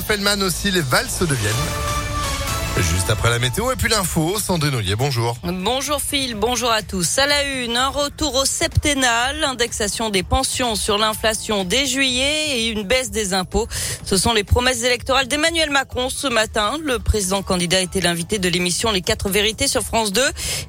François aussi, les valses de Vienne. Juste après la météo et puis l'info, Sandrine Ollier, bonjour. Bonjour Phil, bonjour à tous. À la une, un retour au septennat, l'indexation des pensions sur l'inflation dès juillet et une baisse des impôts. Ce sont les promesses électorales d'Emmanuel Macron ce matin. Le président candidat était l'invité de l'émission Les Quatre Vérités sur France 2.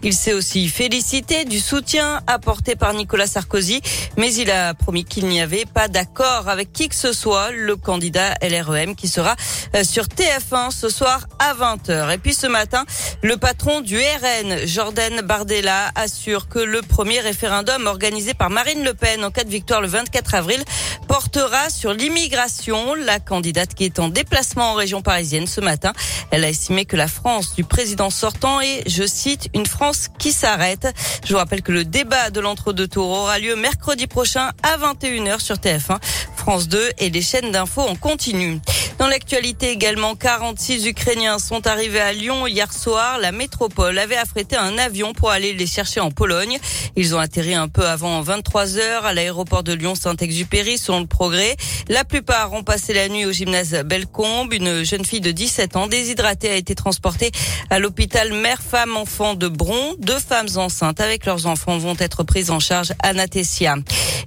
Il s'est aussi félicité du soutien apporté par Nicolas Sarkozy, mais il a promis qu'il n'y avait pas d'accord avec qui que ce soit, le candidat LREM qui sera euh, sur TF1 ce soir à 20h. Et puis ce matin, le patron du RN, Jordan Bardella, assure que le premier référendum organisé par Marine Le Pen en cas de victoire le 24 avril portera sur l'immigration. La candidate qui est en déplacement en région parisienne ce matin, elle a estimé que la France du président sortant est, je cite, une France qui s'arrête. Je vous rappelle que le débat de l'entre-deux tours aura lieu mercredi prochain à 21h sur TF1, France 2 et les chaînes d'infos en continu. Dans l'actualité également, 46 Ukrainiens sont arrivés à Lyon hier soir. La métropole avait affrété un avion pour aller les chercher en Pologne. Ils ont atterri un peu avant 23 heures à l'aéroport de Lyon-Saint-Exupéry, selon le progrès. La plupart ont passé la nuit au gymnase Bellecombe. Une jeune fille de 17 ans déshydratée a été transportée à l'hôpital mère-femme-enfant de Bron. Deux femmes enceintes avec leurs enfants vont être prises en charge à Natessia.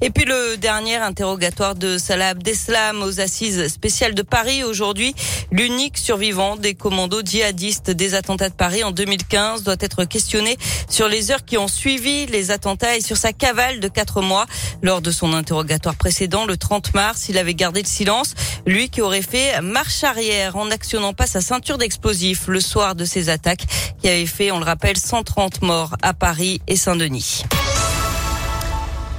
Et puis le dernier interrogatoire de Salah Abdeslam aux assises spéciales de Paris aujourd'hui. L'unique survivant des commandos djihadistes des attentats de Paris en 2015 doit être questionné sur les heures qui ont suivi les attentats et sur sa cavale de quatre mois. Lors de son interrogatoire précédent, le 30 mars, il avait gardé le silence. Lui qui aurait fait marche arrière en n'actionnant pas sa ceinture d'explosifs le soir de ces attaques qui avaient fait, on le rappelle, 130 morts à Paris et Saint-Denis.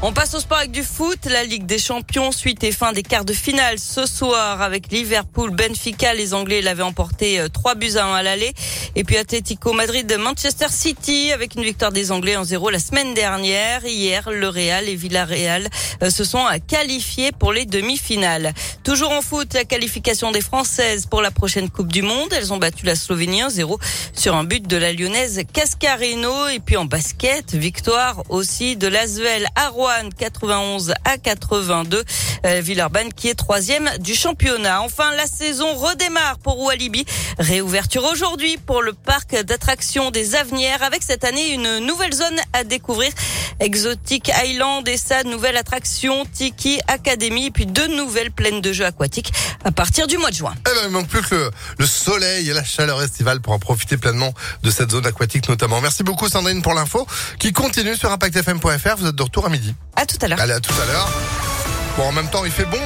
On passe au sport avec du foot. La Ligue des Champions, suite et fin des quarts de finale ce soir avec Liverpool, Benfica. Les Anglais l'avaient emporté 3 euh, buts à 1 à l'aller. Et puis Atlético Madrid, Manchester City avec une victoire des Anglais en 0 la semaine dernière. Hier, le Real et Villarreal euh, se sont qualifiés pour les demi-finales. Toujours en foot, la qualification des Françaises pour la prochaine Coupe du Monde. Elles ont battu la Slovénie 1-0 sur un but de la Lyonnaise Cascarino. Et puis en basket, victoire aussi de l'Asvel à 91 à 82. Euh, Villeurbanne qui est troisième du championnat. Enfin, la saison redémarre pour Walibi. Réouverture aujourd'hui pour le parc d'attractions des Avenières avec cette année une nouvelle zone à découvrir. Exotic Island et sa nouvelle attraction Tiki Academy puis deux nouvelles plaines de jeux aquatiques à partir du mois de juin. Eh ben, il manque plus que le, soleil et la chaleur estivale pour en profiter pleinement de cette zone aquatique notamment. Merci beaucoup Sandrine pour l'info qui continue sur impactfm.fr. Vous êtes de retour à midi. À tout à l'heure. Allez, à tout à l'heure. Bon, en même temps, il fait bon.